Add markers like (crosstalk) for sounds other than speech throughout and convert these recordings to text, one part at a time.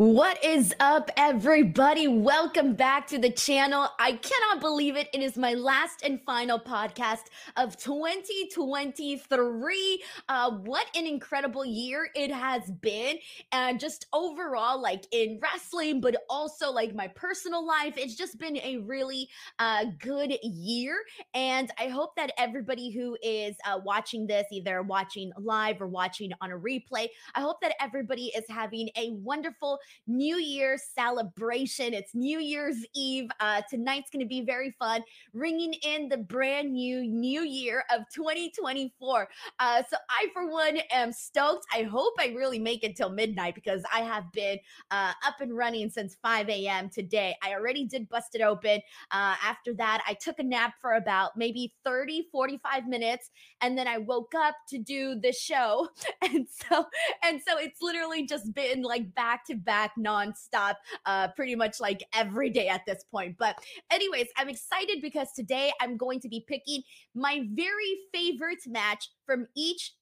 What is up, everybody? Welcome back to the channel. I cannot believe it. It is my last and final podcast of 2023. Uh, what an incredible year it has been. And just overall, like in wrestling, but also like my personal life, it's just been a really uh, good year. And I hope that everybody who is uh, watching this, either watching live or watching on a replay, I hope that everybody is having a wonderful New Year's celebration. It's New Year's Eve. Uh, tonight's going to be very fun, ringing in the brand new new year of 2024. Uh, so I, for one, am stoked. I hope I really make it till midnight because I have been uh, up and running since 5 a.m. today. I already did bust it open. Uh, after that, I took a nap for about maybe 30, 45 minutes, and then I woke up to do the show. (laughs) And so, and so it's literally just been like back to back back nonstop, uh, pretty much like every day at this point. But, anyways, I'm excited because today I'm going to be picking my very favorite match from each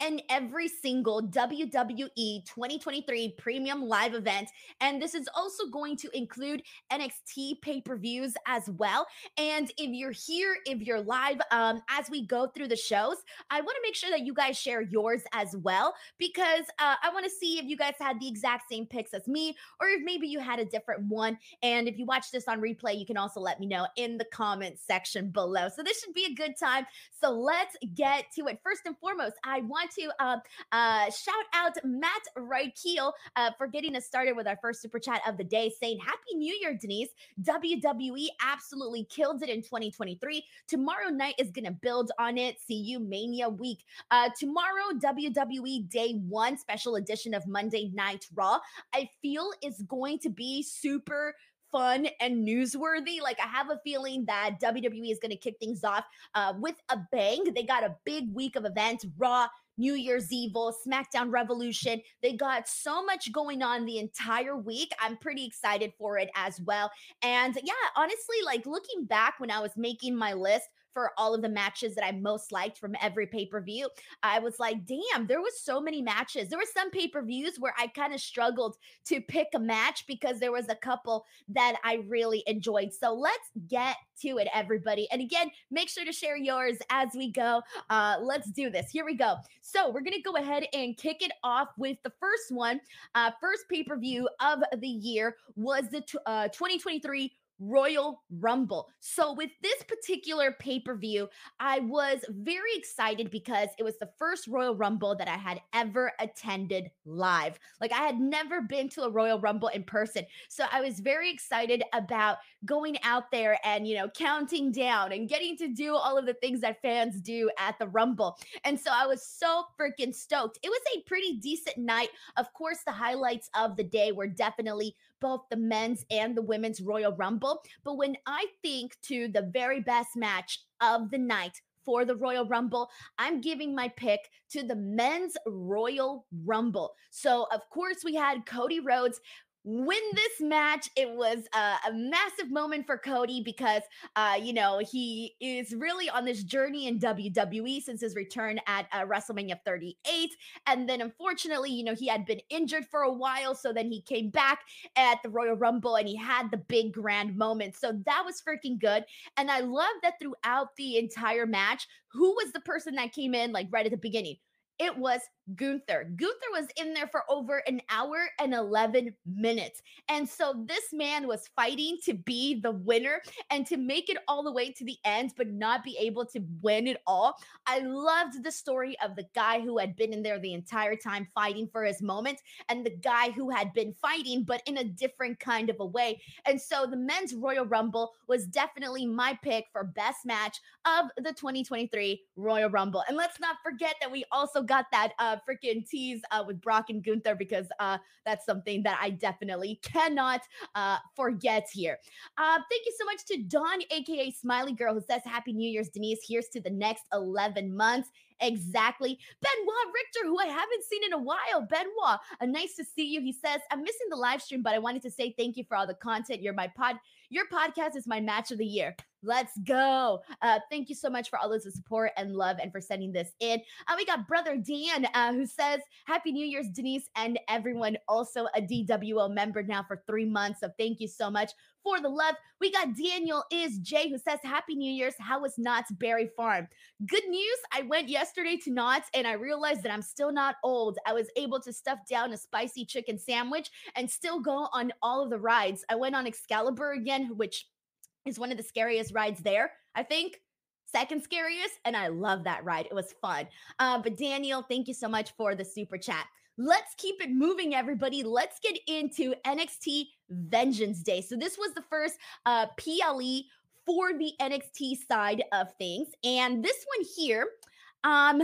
and every single WWE 2023 premium live event. And this is also going to include NXT pay per views as well. And if you're here, if you're live, um, as we go through the shows, I want to make sure that you guys share yours as well because uh, I want to see if you guys had the exact same picks as me or if maybe you had a different one. And if you watch this on replay, you can also let me know in the comment section below. So this should be a good time. So let's get to it. First and foremost, I want want to uh, uh, shout out Matt Reichel uh, for getting us started with our first super chat of the day, saying Happy New Year, Denise. WWE absolutely killed it in 2023. Tomorrow night is going to build on it. See you Mania week. Uh, tomorrow, WWE Day One special edition of Monday Night Raw. I feel is going to be super fun and newsworthy. Like I have a feeling that WWE is going to kick things off uh, with a bang. They got a big week of events, Raw, New Year's Evil, SmackDown Revolution. They got so much going on the entire week. I'm pretty excited for it as well. And yeah, honestly, like looking back when I was making my list for all of the matches that I most liked from every pay per view. I was like, damn, there was so many matches. There were some pay per views where I kind of struggled to pick a match because there was a couple that I really enjoyed. So let's get to it, everybody. And again, make sure to share yours as we go. Uh, let's do this. Here we go. So we're gonna go ahead and kick it off with the first one. Uh, first pay per view of the year was the t- uh, 2023 Royal Rumble. So, with this particular pay per view, I was very excited because it was the first Royal Rumble that I had ever attended live. Like, I had never been to a Royal Rumble in person. So, I was very excited about going out there and, you know, counting down and getting to do all of the things that fans do at the Rumble. And so, I was so freaking stoked. It was a pretty decent night. Of course, the highlights of the day were definitely both the men's and the women's Royal Rumble. But when I think to the very best match of the night, for the Royal Rumble. I'm giving my pick to the men's Royal Rumble. So, of course, we had Cody Rhodes win this match. It was a massive moment for Cody because, uh, you know, he is really on this journey in WWE since his return at uh, WrestleMania 38. And then, unfortunately, you know, he had been injured for a while. So then he came back at the Royal Rumble and he had the big grand moment. So that was freaking good. And I love that throughout the entire match, who was the person that came in like right at the beginning? It was Gunther. Gunther was in there for over an hour and 11 minutes. And so this man was fighting to be the winner and to make it all the way to the end, but not be able to win it all. I loved the story of the guy who had been in there the entire time fighting for his moment and the guy who had been fighting, but in a different kind of a way. And so the men's Royal Rumble was definitely my pick for best match of the 2023 Royal Rumble. And let's not forget that we also got that. Uh, uh, freaking tease uh, with Brock and Gunther because uh, that's something that I definitely cannot uh, forget here. Uh, thank you so much to Dawn, aka Smiley Girl, who says Happy New Year's, Denise. Here's to the next 11 months. Exactly. Benoit Richter, who I haven't seen in a while. Benoit, uh, nice to see you. He says, I'm missing the live stream, but I wanted to say thank you for all the content. You're my pod, your podcast is my match of the year. Let's go. Uh, thank you so much for all of the support and love and for sending this in. Uh, we got brother Dan uh, who says, Happy New Year's, Denise, and everyone. Also a DWO member now for three months. So thank you so much for the love. We got Daniel is Jay who says, Happy New Year's. How was Knott's Berry Farm? Good news. I went yesterday to Knott's and I realized that I'm still not old. I was able to stuff down a spicy chicken sandwich and still go on all of the rides. I went on Excalibur again, which is one of the scariest rides there, I think. Second scariest, and I love that ride. It was fun. Uh, but Daniel, thank you so much for the super chat. Let's keep it moving, everybody. Let's get into NXT Vengeance Day. So this was the first uh, PLE for the NXT side of things, and this one here, um,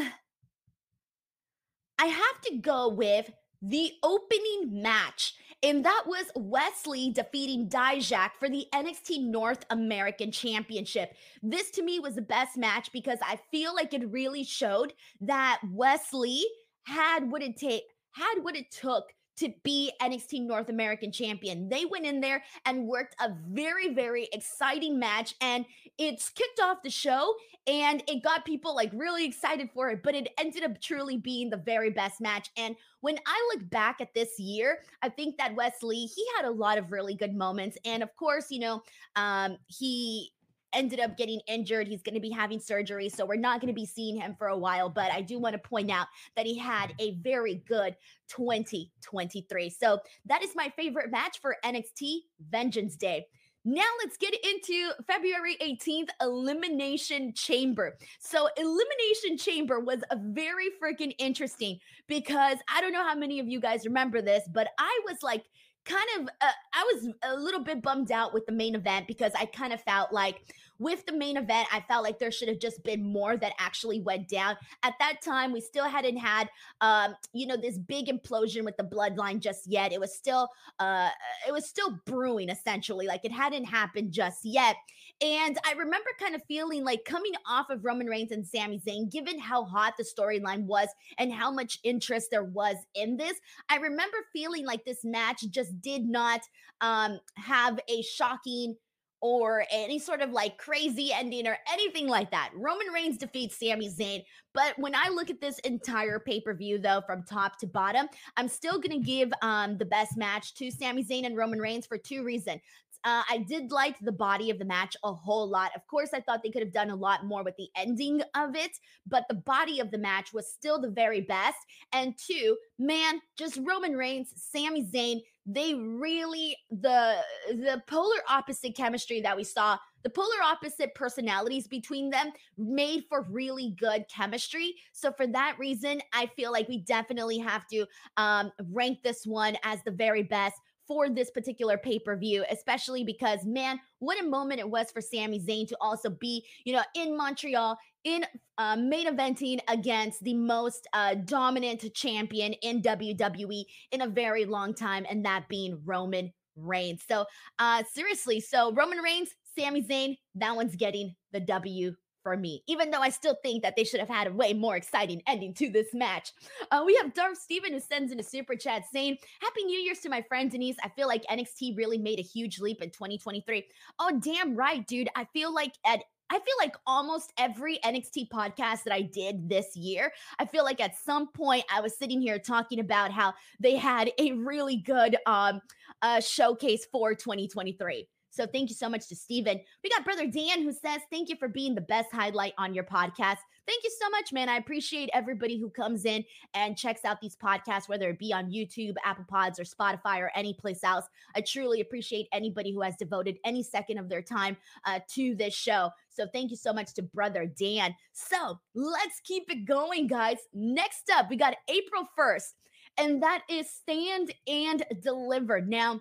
I have to go with the opening match. And that was Wes Lee defeating Dijak for the NXT North American Championship. This to me was the best match because I feel like it really showed that Wes Lee had what it take had what it took to be NXT North American champion. They went in there and worked a very, very exciting match, and it's kicked off the show and it got people like really excited for it, but it ended up truly being the very best match. And when I look back at this year, I think that Wes Lee, he had a lot of really good moments. And of course, you know, um, he ended up getting injured. He's going to be having surgery. So we're not going to be seeing him for a while. But I do want to point out that he had a very good 2023. So that is my favorite match for NXT Vengeance Day. Now let's get into February 18th, Elimination Chamber. So, Elimination Chamber was a very freaking interesting because I don't know how many of you guys remember this, but I was like kind of uh, I was a little bit bummed out with the main event because I kind of felt like with the main event I felt like there should have just been more that actually went down. At that time we still hadn't had um you know this big implosion with the bloodline just yet. It was still uh it was still brewing essentially like it hadn't happened just yet. And I remember kind of feeling like coming off of Roman Reigns and Sami Zayn given how hot the storyline was and how much interest there was in this, I remember feeling like this match just did not um, have a shocking or any sort of like crazy ending or anything like that. Roman Reigns defeats Sami Zayn. But when I look at this entire pay per view, though, from top to bottom, I'm still going to give um, the best match to Sami Zayn and Roman Reigns for two reasons. Uh, I did like the body of the match a whole lot. Of course, I thought they could have done a lot more with the ending of it, but the body of the match was still the very best. And two, man, just Roman Reigns, Sami Zayn, they really the the polar opposite chemistry that we saw the polar opposite personalities between them made for really good chemistry. So for that reason i feel like we definitely have to um, rank this one as the very best for this particular pay per view, especially because, man, what a moment it was for Sami Zayn to also be, you know, in Montreal in uh, main eventing against the most uh, dominant champion in WWE in a very long time, and that being Roman Reigns. So, uh, seriously, so Roman Reigns, Sami Zayn, that one's getting the W for me, even though I still think that they should have had a way more exciting ending to this match. Uh, we have Darth Steven who sends in a super chat saying, Happy New Year's to my friend Denise. I feel like NXT really made a huge leap in 2023. Oh, damn right, dude. I feel like at I feel like almost every NXT podcast that I did this year, I feel like at some point I was sitting here talking about how they had a really good um uh showcase for 2023. So thank you so much to Steven. We got brother Dan who says, Thank you for being the best highlight on your podcast. Thank you so much, man. I appreciate everybody who comes in and checks out these podcasts, whether it be on YouTube, Apple Pods, or Spotify, or any place else. I truly appreciate anybody who has devoted any second of their time uh, to this show. So thank you so much to brother Dan. So let's keep it going, guys. Next up, we got April 1st, and that is Stand and Deliver. Now,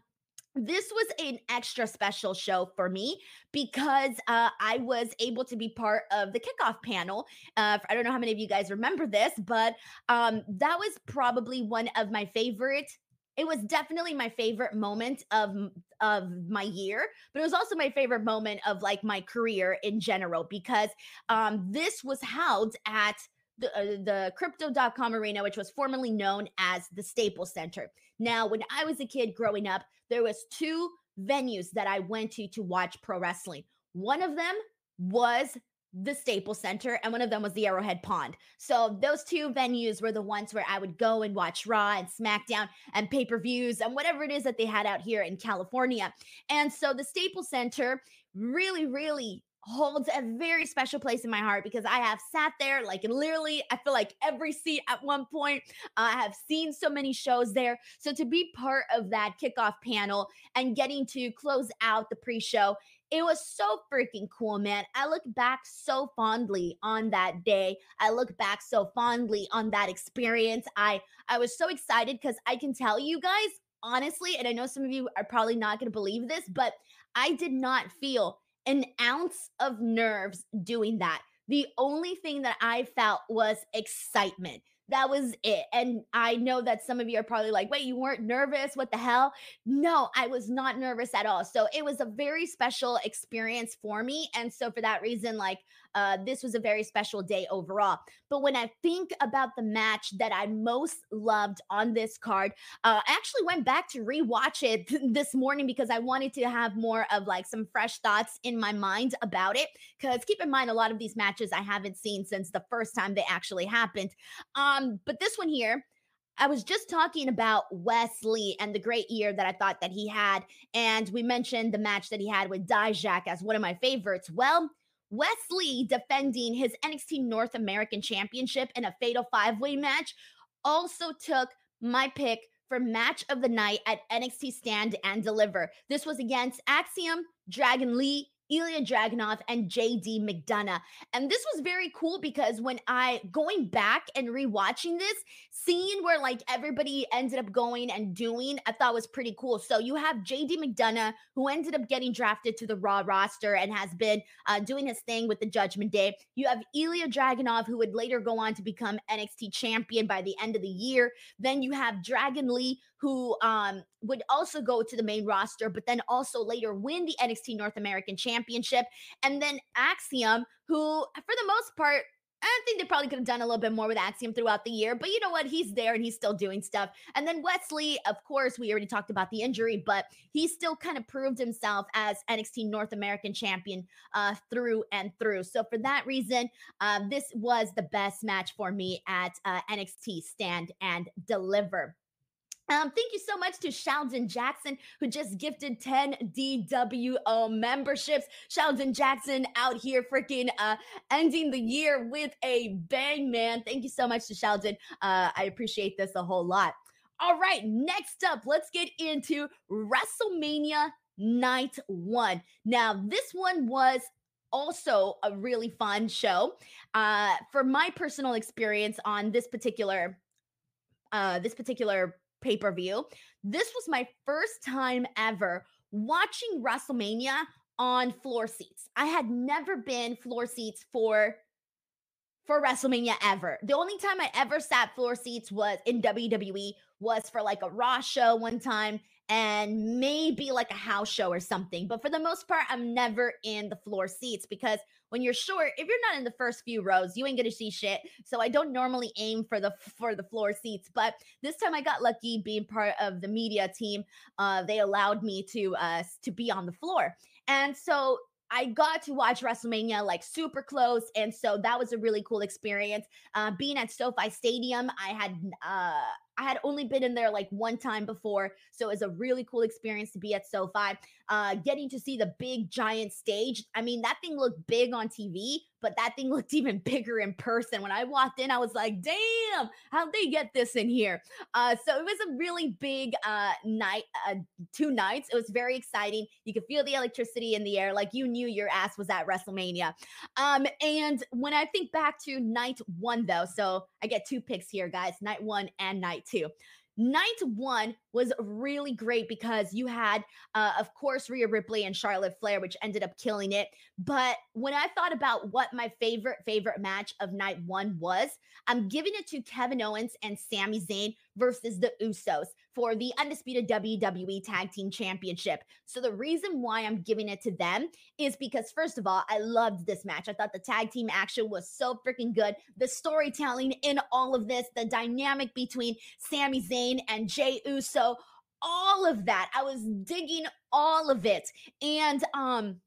this was an extra special show for me because uh, I was able to be part of the kickoff panel. Uh, I don't know how many of you guys remember this, but um, that was probably one of my favorite. It was definitely my favorite moment of of my year, but it was also my favorite moment of like my career in general because um, this was held at the, uh, the crypto.com arena which was formerly known as the staples center now when i was a kid growing up there was two venues that i went to to watch pro wrestling one of them was the Staples Center, and one of them was the Arrowhead Pond. So those two venues were the ones where I would go and watch Raw and SmackDown and pay per views and whatever it is that they had out here in California. And so the Staples Center really, really holds a very special place in my heart because I have sat there like literally, I feel like every seat at one point. Uh, I have seen so many shows there. So to be part of that kickoff panel and getting to close out the pre show, it was so freaking cool, man. I look back so fondly on that day. I look back so fondly on that experience. I I was so excited because I can tell you guys honestly, and I know some of you are probably not going to believe this, but I did not feel an ounce of nerves doing that. The only thing that I felt was excitement that was it. And I know that some of you are probably like, wait, you weren't nervous? What the hell? No, I was not nervous at all. So it was a very special experience for me. And so for that reason, like, uh, this was a very special day overall. But when I think about the match that I most loved on this card, uh, I actually went back to rewatch it (laughs) this morning because I wanted to have more of like some fresh thoughts in my mind about it. Because keep in mind, a lot of these matches I haven't seen since the first time they actually happened. Um, but this one here, I was just talking about Wes Lee and the great year that I thought that he had. And we mentioned the match that he had with Dijak as one of my favorites. Well, Wes Lee defending his NXT North American Championship in a fatal five way match also took my pick for match of the night at NXT Stand and Deliver. This was against Axiom, Dragon Lee, Ilja Dragunov and JD McDonagh. And this was very cool because when I going back and rewatching this, seeing where like everybody ended up going and doing, I thought was pretty cool. So you have JD McDonagh who ended up getting drafted to the Raw roster and has been uh, doing his thing with the Judgment Day. You have Ilja Dragunov who would later go on to become NXT champion by the end of the year. Then you have Dragon Lee who um, would also go to the main roster, but then also later win the NXT North American Championship. And then Axiom, who for the most part, I think they probably could have done a little bit more with Axiom throughout the year, but you know what? He's there and he's still doing stuff. And then Wes Lee, of course, we already talked about the injury, but he still kind of proved himself as NXT North American champion uh, through and through. So for that reason, uh, this was the best match for me at uh, NXT Stand and Deliver. Um, thank you so much to Sheldon Jackson, who just gifted 10 DWO memberships. Sheldon Jackson out here freaking uh, ending the year with a bang, man. Thank you so much to Sheldon. Uh, I appreciate this a whole lot. All right, next up, let's get into WrestleMania Night One. Now, this one was also a really fun show. Uh, for my personal experience on this particular uh, this particular pay per view. This was my first time ever watching WrestleMania on floor seats. I had never been floor seats for for WrestleMania ever. The only time I ever sat floor seats was in WWE was for like a Raw show one time and maybe like a house show or something. But for the most part, I'm never in the floor seats because when you're short, if you're not in the first few rows, you ain't gonna see shit. So I don't normally aim for the for the floor seats. But this time I got lucky being part of the media team. Uh, they allowed me to uh to be on the floor. And so I got to watch WrestleMania like super close. And so that was a really cool experience. Uh, being at SoFi Stadium, I had uh, I had only been in there like one time before. So it was a really cool experience to be at SoFi. Uh, getting to see the big giant stage. I mean, that thing looked big on TV, but that thing (laughs) looked even bigger in person. When I walked in, I was like, damn, how'd they get this in here? Uh, so it was a really big uh, night, uh, two nights. It was very exciting. You could feel the electricity in the air, like you knew your ass was at WrestleMania. Um, and when I think back to night one, though, so I get two picks here, guys night one and night two. Night one was really great because you had, uh, of course, Rhea Ripley and Charlotte Flair, which ended up killing it. But when I thought about what my favorite, favorite match of night one was, I'm giving it to Kevin Owens and Sami Zayn versus the Usos. For the undisputed WWE Tag Team Championship. So the reason why I'm giving it to them is because, first of all, I loved this match. I thought the tag team action was so freaking good. The storytelling in all of this, the dynamic between Sami Zayn and Jey Uso, all of that. I was digging all of it. And, um,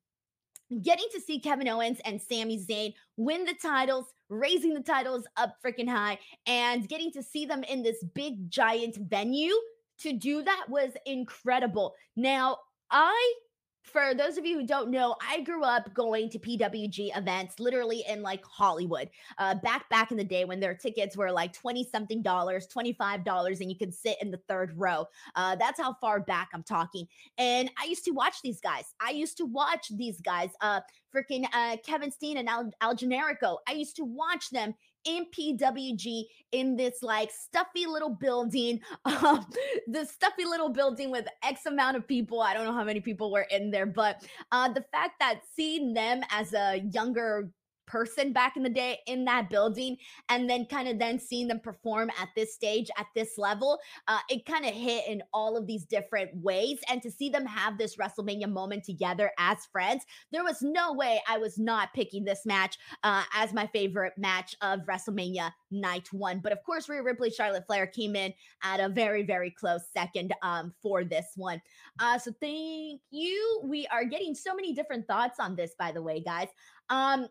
getting to see Kevin Owens and Sami Zayn win the titles, raising the titles up freaking high, and getting to see them in this big giant venue to do that was incredible. Now, I for those of you who don't know, I grew up going to PWG events literally in like Hollywood. Uh, back back in the day when their tickets were like 20 something dollars, $25 and you could sit in the third row. Uh, that's how far back I'm talking. And I used to watch these guys. I used to watch these guys. Uh freaking uh Kevin Steen and Al, El Generico. I used to watch them in PWG in this like stuffy little building, (laughs) um, the stuffy little building with X amount of people. I don't know how many people were in there, but uh, the fact that seeing them as a younger person back in the day in that building and then kind of then seeing them perform at this stage at this level uh, it kind of hit in all of these different ways. And to see them have this wrestlemania moment together as friends there was no way i was not picking this match uh, as my favorite match of wrestlemania night one. But of course Rhea Ripley Charlotte Flair came in at a very very close second um, for this one. Uh, so thank you. We are getting so many different thoughts on this by the way guys. Um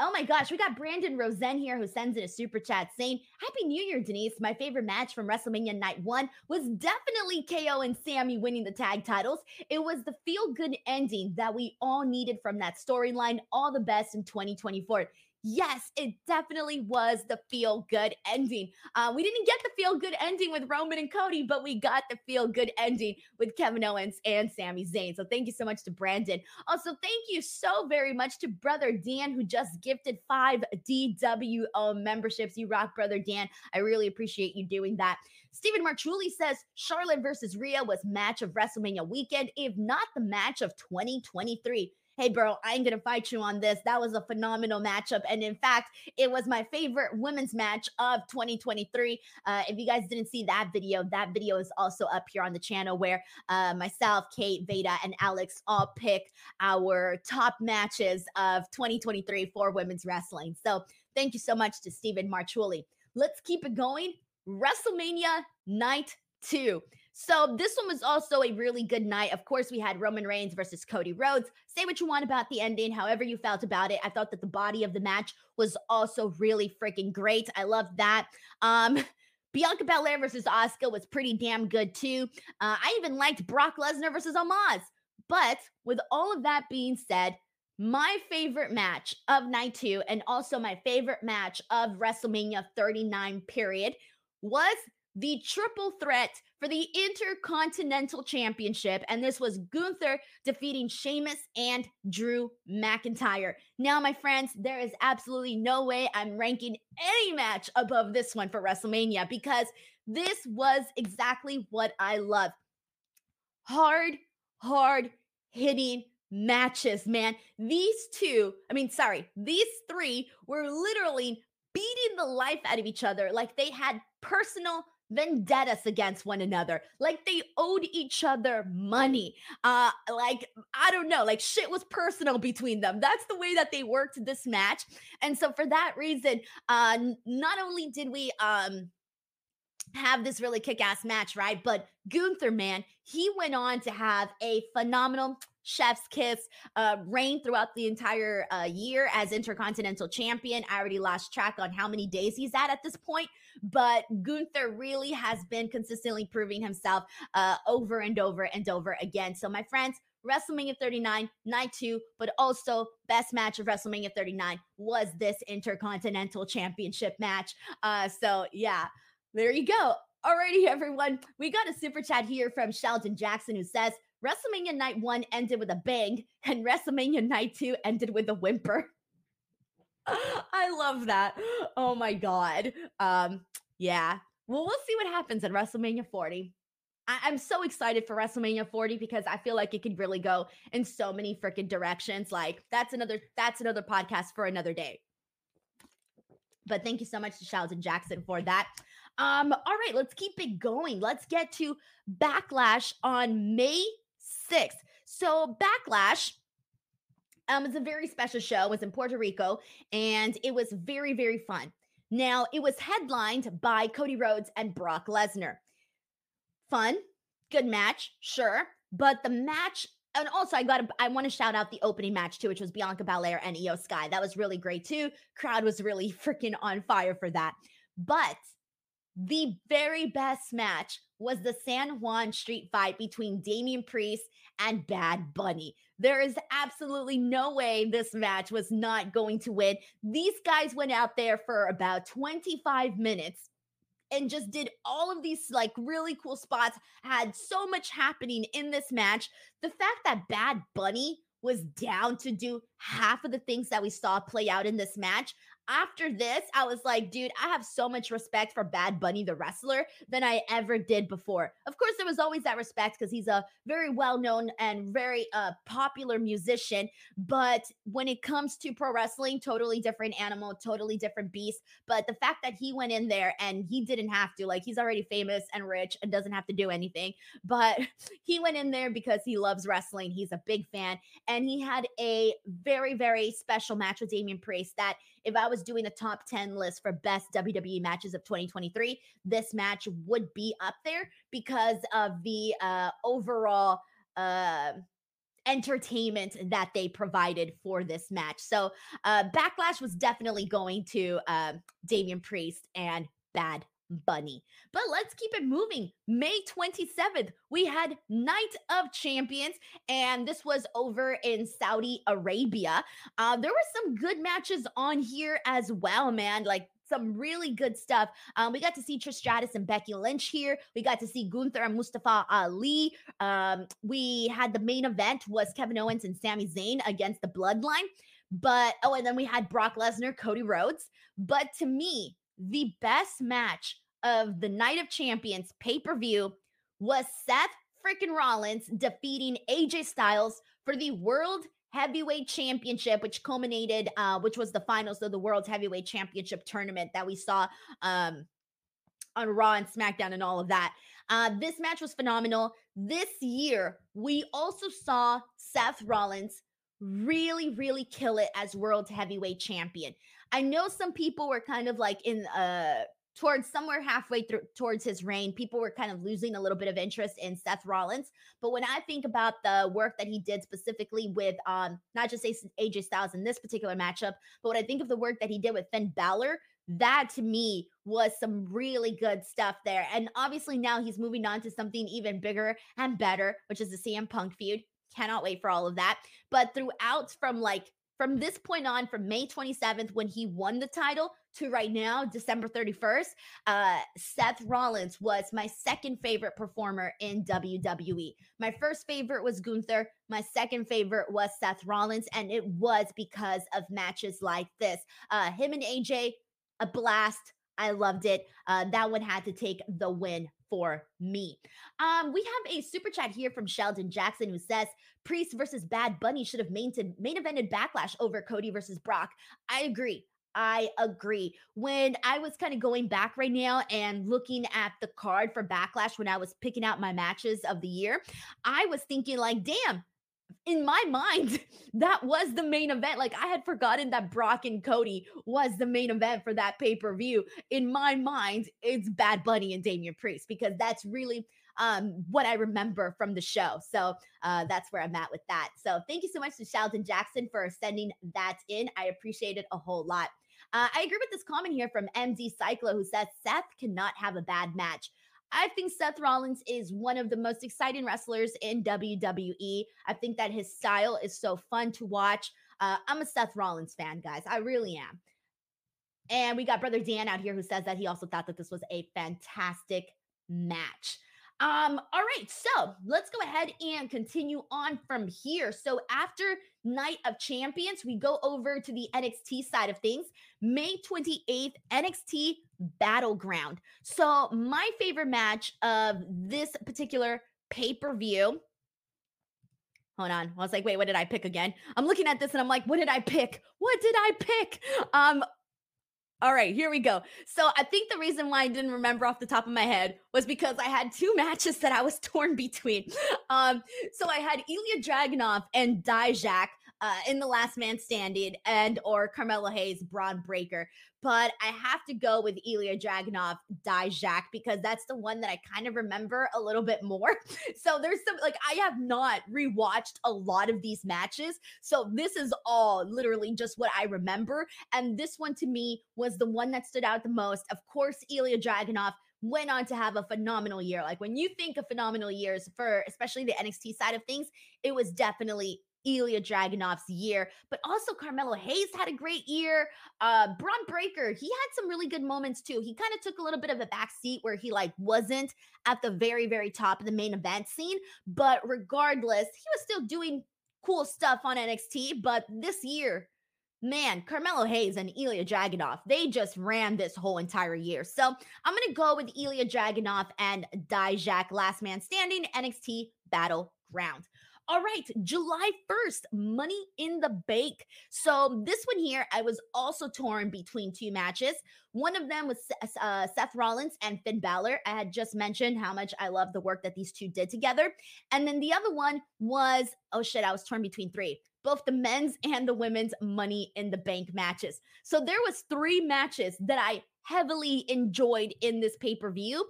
Oh my gosh, we got Brandon Rosen here who sends in a super chat saying, Happy New Year, Denise. My favorite match from WrestleMania Night 1 was definitely KO and Sami winning the tag titles. It was the feel good ending that we all needed from that storyline. All the best in 2024 yes, it definitely was the feel good ending. Uh, we didn't get the feel good ending with Roman and Cody, but we got the feel good ending with Kevin Owens and Sami Zayn. So thank you so much to Brandon. Also, thank you so very much to Brother Dan, who just gifted five DWO memberships. You rock, Brother Dan. I really appreciate you doing that. Stephen Marchuli says Charlotte versus Rhea was match of WrestleMania weekend, if not the match of 2023 hey, bro, I ain't gonna fight you on this. That was a phenomenal matchup. And in fact, it was my favorite women's match of 2023. Uh, if you guys didn't see that video, that video is also up here on the channel where uh, myself, Kate, Veda, and Alex all pick our top matches of 2023 for women's wrestling. So thank you so much to Stephen Marchuli. Let's keep it going. WrestleMania night two. So this one was also a really good night. Of course, we had Roman Reigns versus Cody Rhodes. Say what you want about the ending, however you felt about it. I thought that the body of the match was also really freaking great. I loved that. Um, (laughs) Bianca Belair versus Asuka was pretty damn good too. Uh, I even liked Brock Lesnar versus Omos. But with all of that being said, my favorite match of night two, and also my favorite match of WrestleMania 39 period, was the triple threat for the Intercontinental Championship. And this was Gunther defeating Sheamus and Drew McIntyre. Now, my friends, there is absolutely no way I'm ranking any match above this one for WrestleMania because this was exactly what I love. Hard, hard hitting matches, man. These two, I mean, sorry, these three were literally beating the life out of each other like they had personal vendettas against one another like they owed each other money uh like i don't know like shit was personal between them. That's the way that they worked this match. And so for that reason uh not only did we um have this really kick-ass match right but gunther man he went on to have a phenomenal chef's kiss uh, reign throughout the entire uh, year as intercontinental champion. I already lost track on how many days he's at at this point, but Gunther really has been consistently proving himself uh, over and over and over again. So, my friends, WrestleMania 39, night two, but also best match of WrestleMania 39 was this Intercontinental Championship match. Uh, so, yeah, there you go. Alrighty, everyone. We got a super chat here from Sheldon Jackson who says, WrestleMania Night 1 ended with a bang, and WrestleMania Night 2 ended with a whimper. (laughs) I love that. Oh my God. Um, yeah. Well, we'll see what happens at WrestleMania 40. I- am so excited for WrestleMania 40 because I feel like it could really go in so many freaking directions. Like that's another that's another podcast for another day. But thank you so much to Sheldon Jackson for that. Um, all right, let's keep it going. Let's get to Backlash on May 6th. So, Backlash um, it's a very special show. It was in Puerto Rico, and it was very, very fun. Now, it was headlined by Cody Rhodes and Brock Lesnar. Fun, good match, sure, but the match and also I got I want to shout out the opening match too, which was Bianca Belair and Iyo Sky. That was really great too. Crowd was really (laughs) freaking on fire for that. But the very best match was the San Juan street fight between Damian Priest and Bad Bunny. There is absolutely no way this match was not going to win. These guys went out there for about 25 minutes and just did all of these like really cool spots, had so much happening in this match. The fact that Bad Bunny was down to do half of the things that we saw play out in this match, after this, I was like, dude, I have so much respect for Bad Bunny, the wrestler, than I ever did before. Of course, there was always that respect because he's a very well known and very uh, popular musician. But when it comes to pro wrestling, totally different animal, totally different beast. But the fact that he went in there and he didn't have to, like, he's already famous and rich and doesn't have to do anything. (laughs) But he went in there because he loves wrestling. He's a big fan. And he had a very, very special match with Damian Priest that if I was doing a top 10 list for best WWE matches of 2023, this match would be up there because of the uh, overall uh, entertainment that they provided for this match. So, uh, Backlash was definitely going to uh, Damian Priest and Bad Bunny. But let's keep it moving. May 27th, we had Night of Champions, and this was over in Saudi Arabia. Uh, there were some good matches on here as well, man. Like some really good stuff. Um, we got to see Trish Stratus and Becky Lynch here. We got to see Gunther and Mustafa Ali. Um, we had the main event was Kevin Owens and Sami Zayn against the Bloodline. But oh, and then we had Brock Lesnar, Cody Rhodes. But to me, the best match of the Night of Champions pay per view was Seth freaking Rollins defeating AJ Styles for the World Heavyweight Championship, which culminated, uh, which was the finals of the World Heavyweight Championship tournament that we saw um, on Raw and SmackDown and all of that. Uh, this match was phenomenal. This year, we also saw Seth Rollins really, really kill it as World Heavyweight Champion. I know some people were kind of like in uh towards somewhere halfway through towards his reign, people were kind of losing a little bit of interest in Seth Rollins. But when I think about the work that he did specifically with um not just AJ Styles in this particular matchup, but when I think of the work that he did with Finn Balor, that to me was some really good stuff there. And obviously now he's moving on to something even bigger and better, which is the CM Punk feud. Cannot wait for all of that. But throughout from like from this point on, from May 27th, when he won the title, to right now, December 31st, uh, Seth Rollins was my second favorite performer in WWE. My first favorite was Gunther. My second favorite was Seth Rollins, and it was because of matches like this. Uh, him and AJ, a blast. I loved it. Uh, that one had to take the win for me. Um, we have a super chat here from Sheldon Jackson who says Priest versus Bad Bunny should have main, main evented backlash over Cody versus Brock. I agree. I agree. When I was kind of going back right now and looking at the card for Backlash when I was picking out my matches of the year, I was thinking, like, damn, in my mind, (laughs) that was the main event. Like I had forgotten that Brock and Cody was the main event for that pay per view. In my mind, it's Bad Bunny and Damian Priest because that's really um, what I remember from the show. So uh, that's where I'm at with that. So thank you so much to Sheldon Jackson for sending that in. I appreciate it a whole lot. Uh, I agree with this comment here from MD Cyclo who says Seth cannot have a bad match. I think Seth Rollins is one of the most exciting wrestlers in WWE. I think that his style is so fun to watch. Uh, I'm a Seth Rollins fan, guys. I really am. And we got brother Dan out here who says that he also thought that this was a fantastic match. Um, all right, so let's go ahead and continue on from here. So after Night of Champions, we go over to the NXT side of things. May 28th, NXT Battleground. So my favorite match of this particular pay-per-view. Hold on. I was like, wait, what did I pick again? I'm looking at this and I'm like, what did I pick? What did I pick? Um, All right, here we go. So I think the reason why I didn't remember off the top of my head was because I had two (laughs) matches that I was torn between. Um, so I had Ilja Dragunov and Dijak uh, in the Last Man Standing, and or Carmelo Hayes Bron Breakker. But I have to go with Ilja Dragunov Dijak because that's the one that I kind of remember a little bit more. (laughs) So there's some like I have not rewatched a lot of these matches, so this is all literally just what I remember. And this one to me was the one that stood out the most. Of course, Ilja Dragunov went on to have a phenomenal year. Like when you think of phenomenal years for especially the NXT side of things, it was definitely Ilja Dragunov's year, but also Carmelo Hayes had a great year. Uh, Bron Breakker, he had some really good moments too. He kind of took a little bit of a back seat where he like wasn't at the very, very top of the main event scene, but regardless, he was still doing cool stuff on NXT. But this year, man, Carmelo Hayes and Ilja Dragunov, they just ran this whole entire year. So I'm going to go with Ilja Dragunov and Dijak, last man standing, NXT Battleground. All right, July 1st, Money in the Bank. So, this one here, I was also torn between two matches. One of them was uh, Seth Rollins and Finn Balor. I had just mentioned how much I love the work that these two did together. And then the other one was, oh shit, I was torn between three both the men's (laughs) and the women's money in the bank matches. So there was three matches that I heavily enjoyed in this pay-per-view.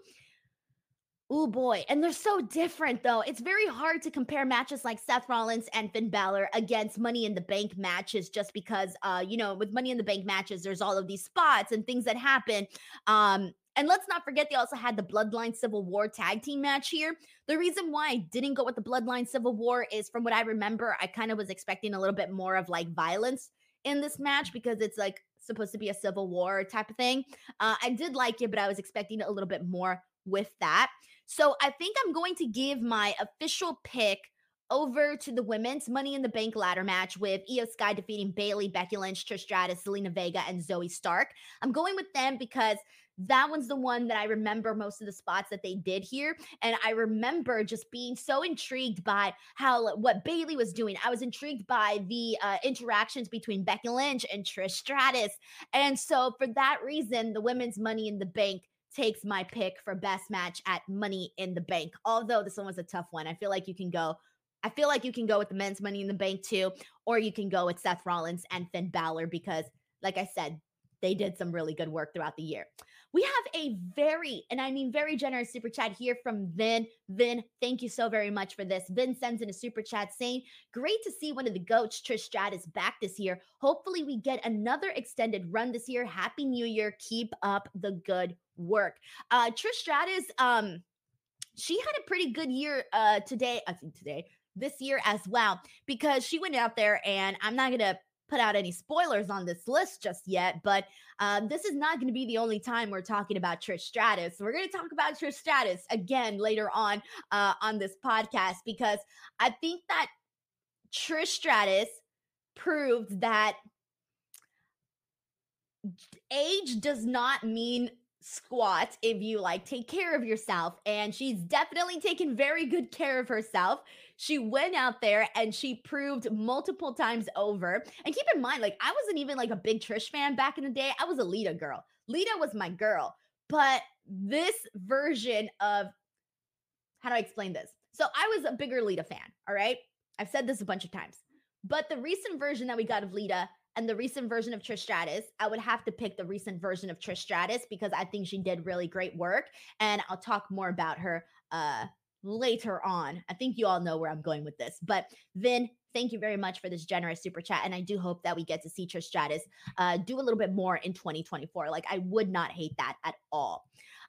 Oh boy. And they're so different, though. It's very hard to compare matches like Seth Rollins and Finn Balor against Money in the Bank matches just because, uh, you know, with Money in the Bank matches, there's all of these spots and things that happen. Um, and let's not forget, they also had the Bloodline Civil War tag team match here. The reason why I didn't go with the Bloodline Civil War is from what I remember, I kind of was expecting a little bit more of like violence in this match because it's like supposed to be a civil war type of thing. Uh, I did like it, but I was expecting a little bit more with that. So I think I'm going to give my official pick over to the women's Money in the Bank ladder match with Iyo Sky defeating Bayley, Becky Lynch, Trish Stratus, Zelina Vega, and Zoey Stark. I'm going with them because that one's the one that I remember most of the spots that they did here. And I remember just being so intrigued by how what Bayley was doing. I was intrigued by the uh, interactions between Becky Lynch and Trish Stratus. And so for that reason, the women's Money in the Bank takes my pick for best match at Money in the Bank. Although this one was a tough one. I feel like you can go I feel like you can go with the men's money in the bank too, or you can go with Seth Rollins and Finn Balor because, like I said, they did some really good work throughout the year. We have a very, and I mean very generous super chat here from Vin. Vin, thank you so very much for this. Vin sends in a super chat saying, Great to see one of the goats, Trish Stratus, back this year. Hopefully, we get another extended run this year. Happy New Year. Keep up the good work. Uh, Trish Stratus, um, she had a pretty good year uh today. I think today, this year as well, because she went out there and I'm not gonna put out any spoilers on this list just yet, but um, this is not going to be the only time we're talking about Trish Stratus. We're going to talk about Trish Stratus again later on uh, on this podcast because I think that Trish Stratus proved that age does not mean squat if you like take care of yourself and she's definitely taken very good care of herself she went out there and she proved multiple times over. And keep in mind like i wasn't even like a big trish fan back in the day. I was a lita girl. Lita was my girl. But this version of how do i explain this? So i was a bigger lita fan all right? I've said this a bunch of times. But the recent version that we got of lita and the recent version of Trish Stratus, I would have to pick the recent version of Trish Stratus because I think she did really great work. And I'll talk more about her uh, later on. I think you all know where I'm going with this. But Vin, thank you very much for this generous super chat. And I do hope that we get to see Trish Stratus uh, do a little bit more in 2024. Like, I would not hate that at all.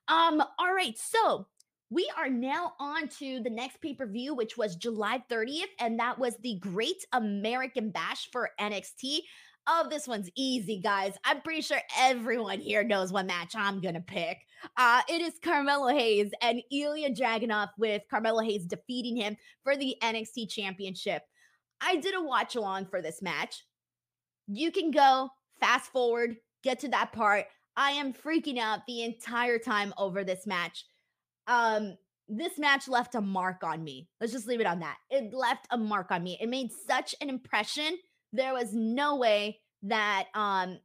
Um, all right. So we are now on to the next pay per view, which was July 30th, and that was the Great American Bash for NXT. Oh, this one's easy, guys. I'm pretty sure everyone here knows what match I'm gonna pick. Uh, it is Carmelo Hayes and Ilja Dragunov with Carmelo Hayes defeating him for the NXT Championship. I did a watch along for this match. You can go fast forward, get to that part. I am freaking out the entire time over this match. Um, this match left a mark on me. Let's just leave it on that. It left a mark on me. It made such an impression there was no way that um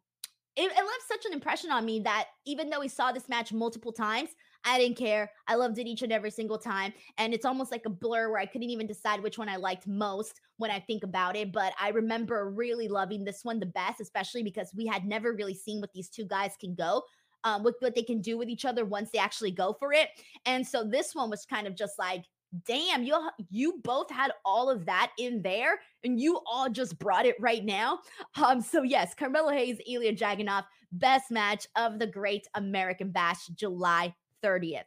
it, it left such an impression on me that even though we saw this match multiple times, I didn't care. I loved it each and every single time. And it's almost like a blur where I couldn't even decide which one I liked most when I think about it. But I remember really loving this one the best, especially because we had never really seen what these two guys can go. Um, what, what they can do with each other once they actually go for it. And so this one was kind of just like, damn, you you both had all of that in there, and you all just brought it right now. Um, so yes, Carmelo Hayes, Ilja Dragunov, best match of the Great American Bash, July 30th.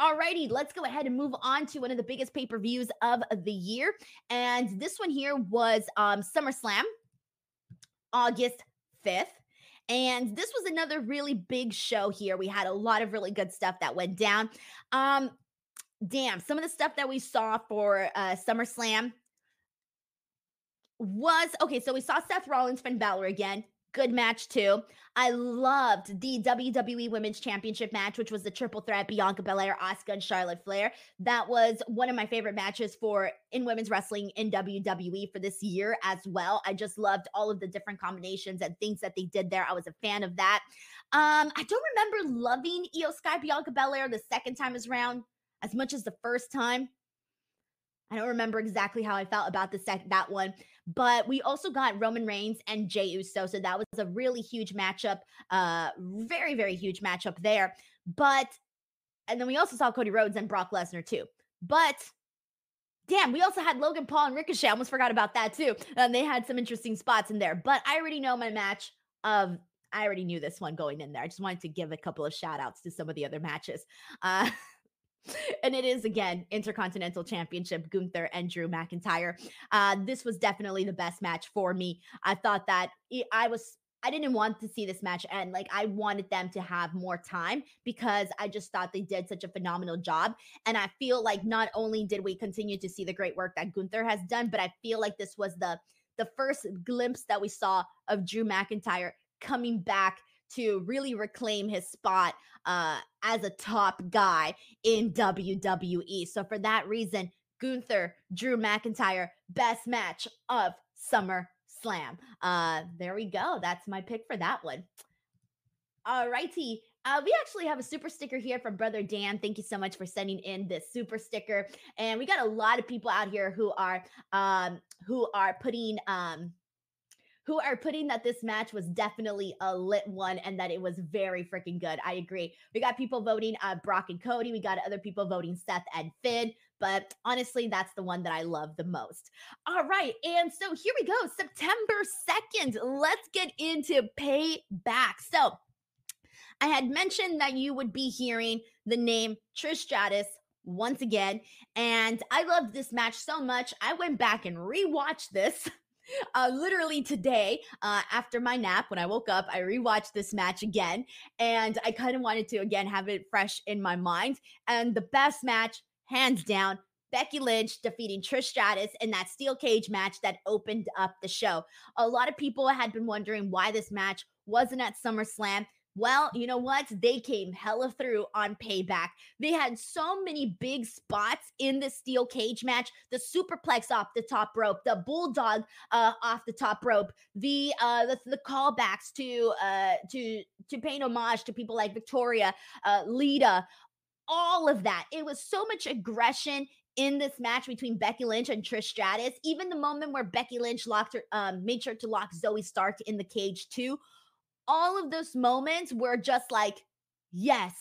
Alrighty, let's go ahead and move on to one of the biggest pay per views of the year. And this one here was um, SummerSlam, August 5th. And this was another really big show here. We had a lot of really good stuff that went down. Um, damn, some of the stuff that we saw for uh, SummerSlam was okay. So we saw Seth Rollins, Finn Balor again good match too. I loved the WWE Women's Championship match, which was the triple threat Bianca Belair, Asuka, and Charlotte Flair. That was one of my favorite matches for in women's wrestling in WWE for this year as well. I just loved all of the different combinations and things that they did there. I was a fan of that. Um, I don't remember loving Iyo Sky Bianca Belair the second time around as much as the first time. I don't remember exactly how I felt about the sec- that one, but we also got Roman Reigns and Jey Uso, so that was a really huge matchup, uh, very very huge matchup there. But and then we also saw Cody Rhodes and Brock Lesnar too. But damn, we also had Logan Paul and Ricochet. I almost forgot about that too. And they had some interesting spots in there. But I already know my match of I already knew this one going in there. I just wanted to give a couple of shout outs to some of the other matches. Uh (laughs) and it is again Intercontinental Championship Gunther and Drew McIntyre. Uh, this was definitely the best match for me. I thought that I was I didn't want to see this match end. Like I wanted them to have more time because I just thought they did such a phenomenal job. And I feel like not only did we continue to see the great work that Gunther has done, but I feel like this was the the first glimpse that we saw of Drew McIntyre coming back to really reclaim his spot uh, as a top guy in WWE. So for that reason, Gunther, Drew McIntyre, best match of Summer Slam. Uh, there we go. That's my pick for that one. All righty. Uh, we actually have a super sticker here from Brother Dan. Thank you so much for sending in this super sticker. And we got a lot of people out here who are um, who are putting um, who are putting that this match was definitely a lit one and that it was very freaking good. I agree. We got people voting uh, Brock and Cody. We got other people voting Seth and Finn. But honestly, that's the one that I love the most. All right. And so here we go. September 2nd. Let's get into payback. So I had mentioned that you would be hearing the name Trish Stratus once again. And I loved this match so much. I went back and rewatched this (laughs) uh, literally today, uh, after my nap, when I woke up, I rewatched this match again, and I kind of wanted to again have it fresh in my mind. And the best match, hands down, Becky Lynch defeating Trish Stratus in that steel cage match that opened up the show. A lot of people had been wondering why this match wasn't at SummerSlam. Well, you know what? They came hella through on payback. They had so many big spots in the steel cage match. The superplex off the top rope, the bulldog uh, off the top rope, the uh, the, the callbacks to uh, to to paying homage to people like Victoria, uh, Lita, all of that. It was so much aggression in this match between Becky Lynch and Trish Stratus. Even the moment where Becky Lynch locked her, um, made sure to lock Zoey Stark in the cage too all of those moments were just like, yes,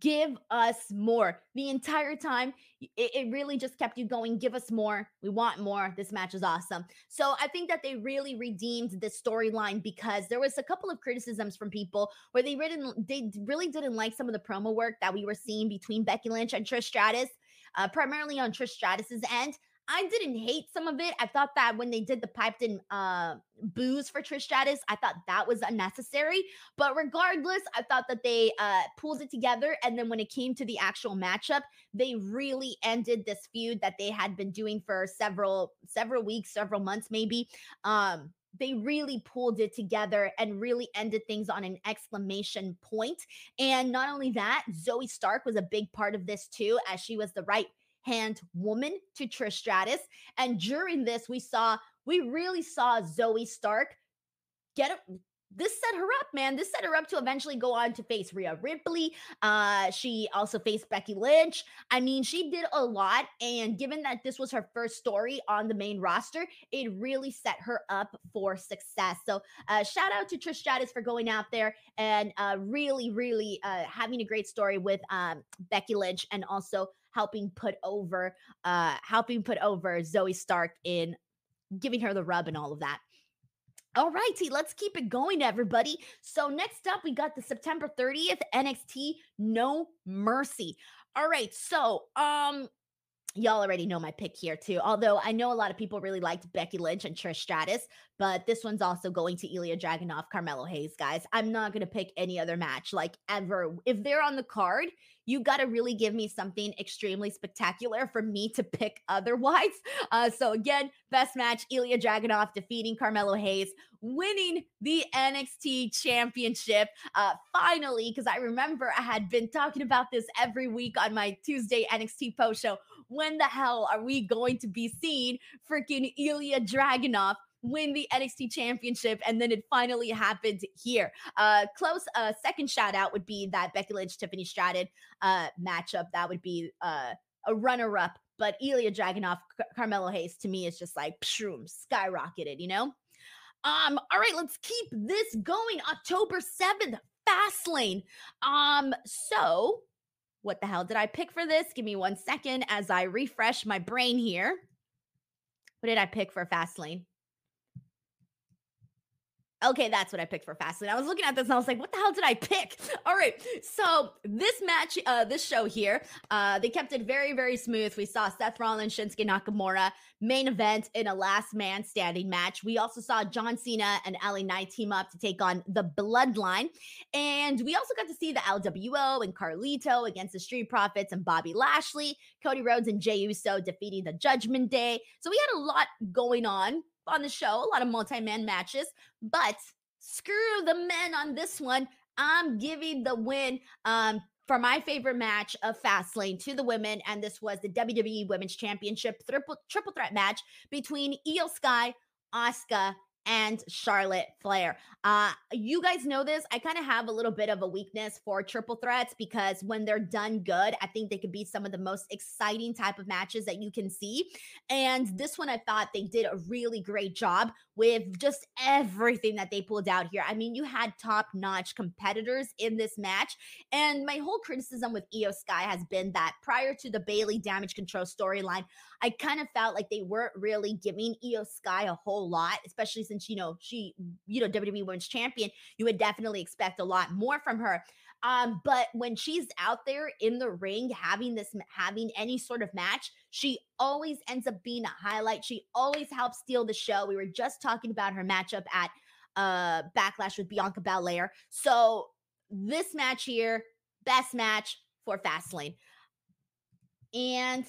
give us more. The entire time, it, it, really just kept you going. Give us more. We want more. This match is awesome. So I think that they really redeemed the storyline because there was a couple of criticisms from people where they really, they really didn't like some of the promo work that we were seeing between Becky Lynch and Trish Stratus, uh, primarily on Trish Stratus's end. I didn't hate some of it. I thought that when they did the piped in uh, booze for Trish Stratus, I thought that was unnecessary. But regardless, I thought that they uh, pulled it together. And then when it came to the actual matchup, they really ended this feud that they had been doing for several several weeks, several months, maybe. Um, they really pulled it together and really ended things on an exclamation point. And not only that, Zoey Stark was a big part of this too, as she was the right hand woman to Trish Stratus. And during this, we saw, we really saw Zoey Stark get a, this set her up, man. This set her up to eventually go on to face Rhea Ripley. Uh, she also faced Becky Lynch. I mean, she did a lot. And given that this was her first story on the main roster, it really set her up for success. So, uh, shout out to Trish Stratus for going out there and uh, really, really uh, having a great story with um, Becky Lynch and also helping put over, uh, helping put over Zoey Stark in giving her the rub and all of that. All righty, let's keep it going, everybody. So, next up, we got the September 30th NXT No Mercy. All right, so um, y'all already know my pick here too. Although I know a lot of people really liked Becky Lynch and Trish Stratus, but this one's also going to Ilja Dragunov, Carmelo Hayes, guys. I'm not gonna pick any other match like ever. If they're on the card, you got to really give me something extremely spectacular for me to pick (laughs) otherwise. Uh, so again, best match: Ilja Dragunov defeating Carmelo Hayes, winning the NXT Championship. Uh, finally, because I remember I had been talking about this every week on my Tuesday NXT post show. When the hell are we going to be seeing freaking Ilja Dragunov win the NXT championship. And then it finally happened here. Uh, close uh, second shout out would be that Becky Lynch, Tiffany Stratton uh, matchup. That would be uh, a runner up. But Ilja Dragunov, Car- Carmelo Hayes to me is just like pshoom, skyrocketed, you know? Um, all right, let's keep this going. October 7th, Fastlane. Um, so what the hell did I pick for this? Give me one second as I refresh my brain here. What did I pick for Fastlane? Okay, that's what I picked for Fastlane. I was looking at this and I was like, what the hell did I pick? (laughs) All right. So this match, uh, this show here, uh, they kept it very, very smooth. We saw Seth Rollins, Shinsuke Nakamura main event in a last man standing match. We also saw John Cena and LA Knight team up to take on the Bloodline. And we also got to see the LWO and Carlito against the Street Profits and Bobby Lashley, Cody Rhodes and Jey Uso defeating the Judgment Day. So we had a lot going on on the show, a lot of multi man matches, but screw the men on this one. I'm giving the win um, for my favorite match of Fastlane to the women, and this was the WWE Women's Championship triple triple threat match between Iyo Sky, Asuka, and Charlotte Flair. Uh, you guys know this. I kind of have a little bit of a weakness for triple threats because when they're done good, I think they could be some of the most exciting type of matches that you can see. And this one, I thought they did a really great job with just everything that they pulled out here. I mean, you had top notch competitors in this match. And my whole criticism with Iyo Sky has been that prior to the Bayley damage control storyline, I kind of felt like they weren't really giving Iyo Sky a whole lot, especially since, you know, she, you know, WWE Women's Champion. You would definitely expect a lot more from her. Um, but when she's out there in the ring having this, having any sort of match, she always ends up being a highlight. She always helps steal the show. We were just talking about her matchup at uh Backlash with Bianca Belair. So this match here, best match for Fastlane. And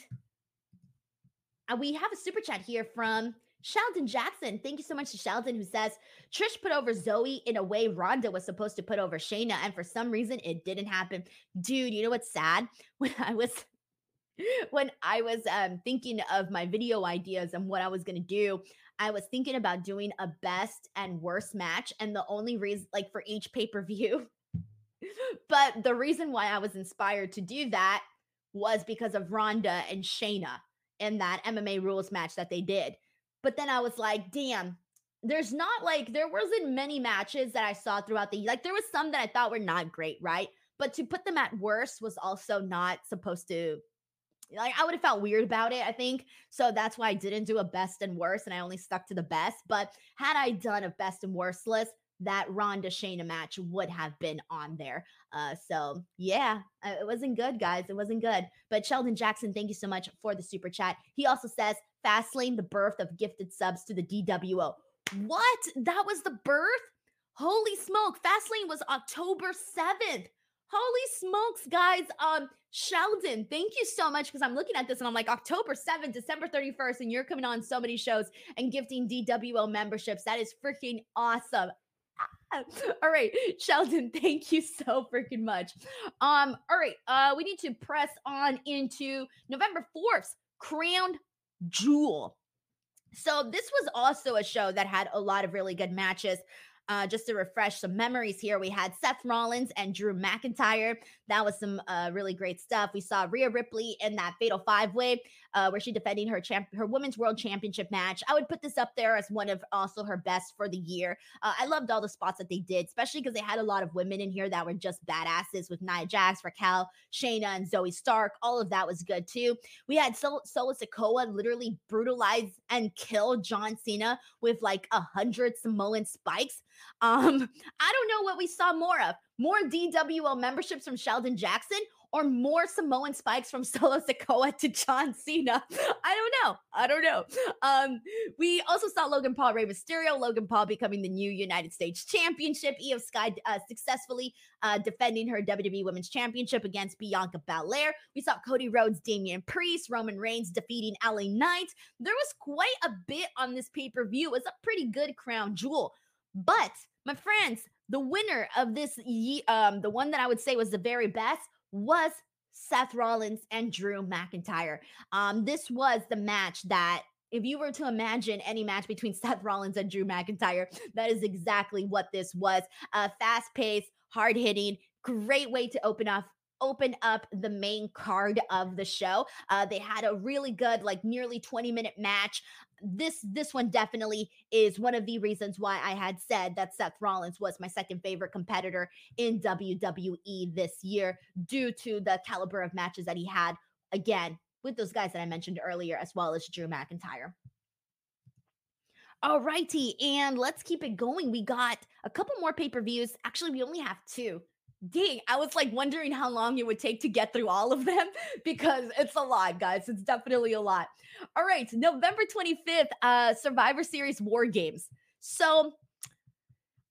uh, we have a super chat here from Sheldon Jackson. Thank you so much to Sheldon, who says Trish put over Zoey in a way Ronda was supposed to put over Shayna, and for some reason it didn't happen. Dude, you know what's sad? (laughs) When I was when I was um, thinking of my video ideas and what I was gonna do, I was thinking about doing a best and worst match, and the only reason, like for each pay per view. (laughs) but the reason why I was inspired to do that was because of Ronda and Shayna in that MMA rules match that they did. But then I was like, damn, there's not like there wasn't many matches that I saw throughout the like there was some that I thought were not great, right? But to put them at worst was also not supposed to like I would have felt weird about it, I think. So that's why I didn't do a best and worst and I only stuck to the best. But had I done a best and worst list, that Ronda Shayna match would have been on there. Uh, so yeah, uh, it wasn't good, guys. It wasn't good. But Sheldon Jackson, thank you so much for the super chat. He also says Fastlane, the birth of gifted subs to the DWO. What? That was the birth? Holy smoke! Fastlane was October seventh. Holy smokes, guys. Um, Sheldon, thank you so much because I'm looking at this and I'm like, October 7th, December 31st, and you're coming on so many shows and gifting DWO memberships. That is freaking awesome. (laughs) all right, Sheldon, thank you so freaking much. Um, all right, uh, we need to press on into November 4th, Crown Jewel. So this was also a show that had a lot of really good matches. uh, just to refresh some memories here, we had Seth Rollins and Drew McIntyre. That was some uh, really great stuff. We saw Rhea Ripley in that Fatal Five Way, uh, where she defending her champ, her Women's World Championship match. I would put this up there as one of also her best for the year. Uh, I loved all the spots that they did, especially because they had a lot of women in here that were just badasses with Nia Jax, Raquel, Shayna, and Zoey Stark. All of that was good too. We had Sol- Solo Sikoa literally brutalize and kill John Cena with like a hundred Samoan spikes. Um, I don't know what we saw more of. More DWL memberships from Sheldon Jackson or more Samoan spikes from (laughs) Solo Sikoa to John Cena. I don't know. I don't know. Um, we also saw Logan Paul, Rey Mysterio, Logan Paul becoming the new United States Championship. Iyo Sky uh, successfully uh, defending her WWE Women's Championship against Bianca Belair. We saw Cody Rhodes, Damian Priest, Roman Reigns defeating LA Knight. There was quite a bit on this pay per view. It was a pretty good crown jewel. But my friends, the winner of this, um, the one that I would say was the very best was Seth Rollins and Drew McIntyre. Um, this was the match that if you were to imagine any match between (laughs) Seth Rollins and Drew McIntyre, that is exactly what this was. Uh, fast paced, hard hitting, great way to open up open up the main card of the show. Uh, they had a really good, like nearly 20 minute match. This this one definitely is one of the reasons why I had said that Seth Rollins was my second favorite competitor in WWE this year, due to the caliber of matches that he had again with those guys that I mentioned earlier, as well as Drew McIntyre. All righty, and let's keep it going. We got a couple more pay per views. Actually, we only have two dang, I was like wondering how long it would take to get through all of them (laughs) because it's a lot, guys. It's definitely a lot. All right, November 25th, uh Survivor Series War Games. So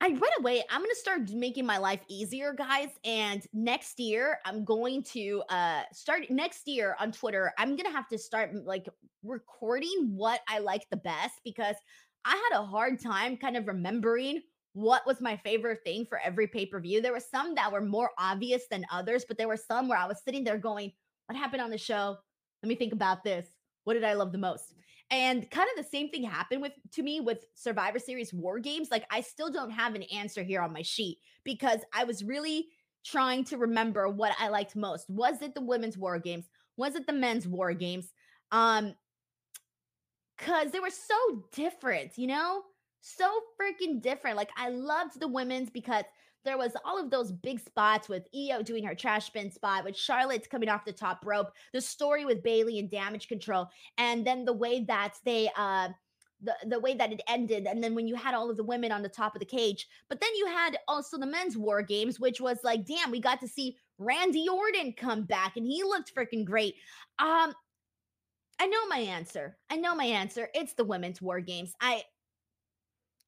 I right away, I'm gonna start making my life easier, guys. And next year, I'm going to uh start next year on Twitter. I'm gonna have to start like recording what I like the best because I had a hard time kind of remembering what was my favorite thing for every pay per view. There were some that were more obvious than others, but there were some where I was sitting there going, What happened on the show? Let me think about this. What did I love the most? And kind of the same thing happened with to me with Survivor Series War Games. Like I still don't have an answer here on my sheet because I was really trying to remember what I liked most. Was it the women's war games? Was it the men's war games? Um cuz they were so different, you know? So freaking different. Like I loved the women's because there was all of those big spots with Iyo doing her trash bin spot, with Charlotte coming off the top rope, the story with Bayley and damage control, and then the way that they uh the, the way that it ended and then when you had all of the women on the top of the cage. But then you had also the men's war games which was like damn we got to see randy orton come back and he looked freaking great. Um i know my answer. I know my answer. It's the women's war games. I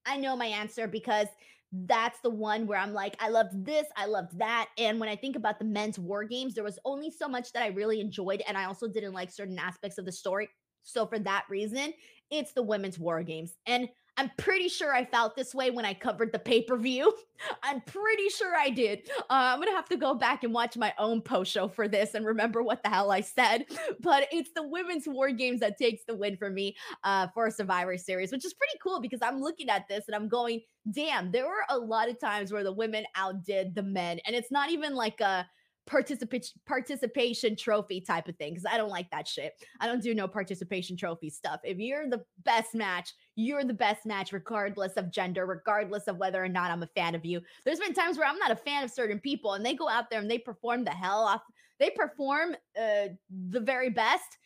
I know my answer because that's the one where I'm like, I loved this, I loved that. And when I think about the men's war games, there was only so much that I really enjoyed. And I also didn't like certain aspects of the story. So for that reason, it's the women's war games. And I'm pretty sure I felt this way when I covered the pay per view. (laughs) I'm pretty sure I did. Uh, I'm going to have to go back and watch my own post show for this and remember what the hell I said. (laughs) But it's the women's war games that takes the win for me uh, for Survivor Series, which is pretty cool because I'm looking at this and I'm going, damn, there were a lot of times where the women outdid the men. And it's not even like a, participation participation trophy type of thing because I don't like that shit. I don't do no participation trophy stuff. If you're the best match, you're the best match regardless of gender, regardless of whether or not I'm a fan of you. There's been times where I'm not a fan of certain people and they go out there and they perform the hell off. They perform uh, the very best.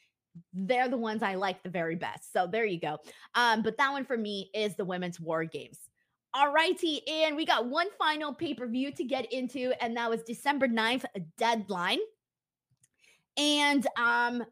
They're the ones I like the very best. So there you go. Um, but that one for me is the women's war games. All righty. And we got one final pay per view to get into, and that was December 9th, deadline. And um,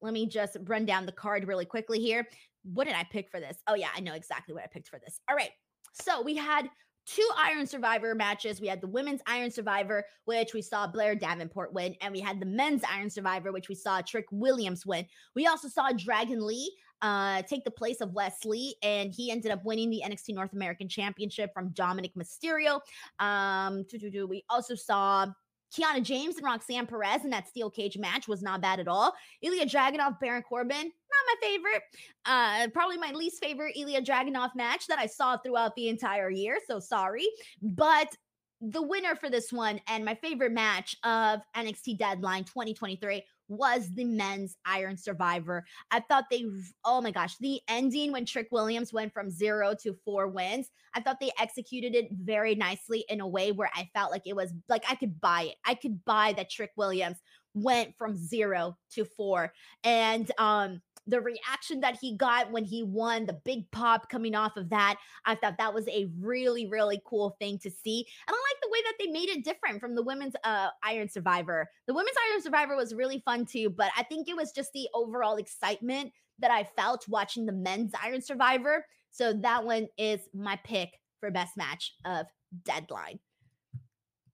let me just run down the card really quickly here. What did I pick for this? Oh, yeah, I know exactly what I picked for this. All right. So we had two Iron Survivor matches. We had the women's Iron Survivor, which we saw Blair Davenport win, and we had the men's Iron Survivor, which we saw Trick Williams win. We also saw Dragon Lee uh, take the place of Wes Lee, and he ended up winning the NXT North American Championship from Dominik Mysterio. Um, we also saw Kiana James and Roxanne Perez in that steel cage match was not bad at all. Ilja Dragunov, Baron Corbin, not my favorite. Uh, probably my least favorite Ilja Dragunov match that I saw throughout the entire year. So sorry. But the winner for this one and my favorite match of NXT Deadline 2023 was the men's Iron Survivor. I thought they, oh my gosh, the ending when Trick Williams went from zero to four wins, I thought they executed it very nicely in a way where I felt like it was like I could buy it. I could buy that Trick Williams went from zero to four. And um, the reaction that he got when he won, the big pop coming off of that, I thought that was a really, really cool thing to see. And I way that they made it different from the women's uh, Iron Survivor. The women's Iron Survivor was really fun too, but I think it was just the overall excitement that I felt watching the men's Iron Survivor. So that one is my pick for best match of Deadline.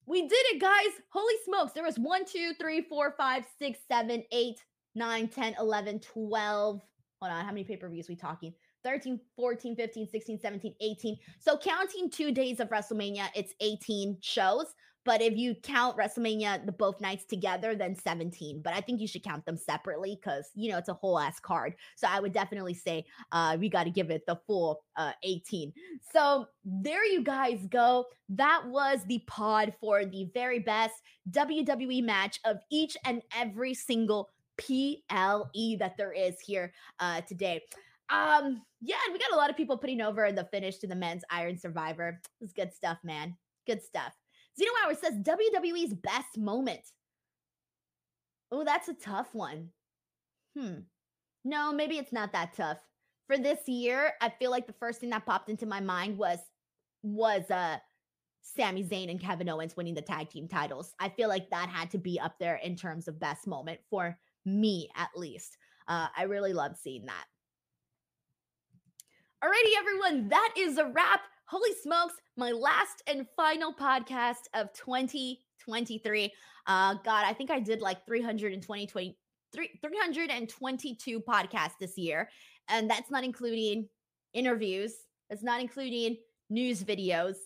We did it, guys. Holy smokes. There was one, two, three, four, five, six, seven, eight, 9, 10, 11, 12. Hold on, how many pay per views we talking? 13, 14, 15, 16, 17, 18. So counting two days of WrestleMania, it's 18 shows. But if you count WrestleMania, the both nights together, then 17. But I think you should count them separately because, you know, it's a whole ass card. So I would definitely say uh, we got to give it the full uh, 18. So there you guys go. That was the pod for the very best WWE match of each and every single PLE that there is here uh, today. Um, yeah, and we got a lot of people putting over the finish to the men's Iron Survivor. It's good stuff, man. Good stuff. Zeno Hour says WWE's best moment. Oh, that's a tough one. Hmm. No, maybe it's not that tough. For this year, I feel like the first thing that popped into my mind was was uh Sami Zayn and Kevin Owens winning the tag team titles. I feel like that had to be up there in terms of best moment for me at least. Uh, I really love seeing that. Alrighty, everyone, that is a wrap. Holy smokes, my last and final podcast of 2023. Uh, God, I think I did like 320, 20, 322 podcasts this year. And that's not including interviews, that's not including news videos.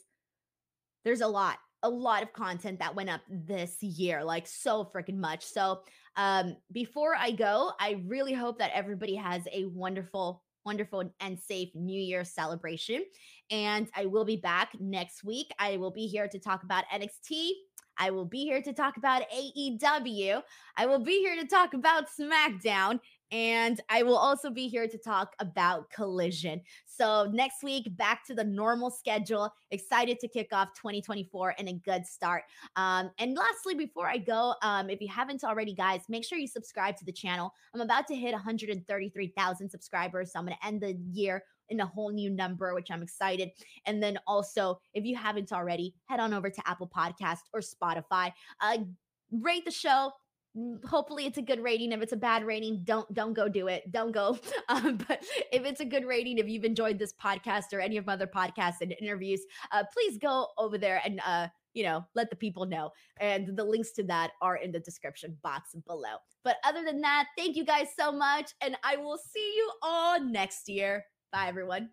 There's a lot a lot of content that went up this year, like so freaking much. So, um, before I go, I really hope that everybody has a wonderful, wonderful, and safe New Year celebration. And I will be back next week. I will be here to talk about NXT. I will be here to talk about AEW. I will be here to talk about SmackDown. And I will also be here to talk about Collision. So, next week, back to the normal schedule. Excited to kick off 2024 and a good start. Um, and lastly, before I go, um, if you haven't already, guys, make sure you subscribe to the channel. I'm about to hit 133,000 subscribers. So, I'm going to end the year in a whole new number, which I'm excited. And then also, if you haven't already, head on over to Apple Podcast or Spotify. Uh, rate the show hopefully it's a good rating. If it's a bad rating don't don't go do it. Don't go (laughs) um, but if it's a good rating if you've enjoyed this podcast or any of my other podcasts and interviews uh, please go over there and uh, you know let the people know. And the links to that are in the description box below. But other than that thank you guys so much and i will see you all next year. Bye everyone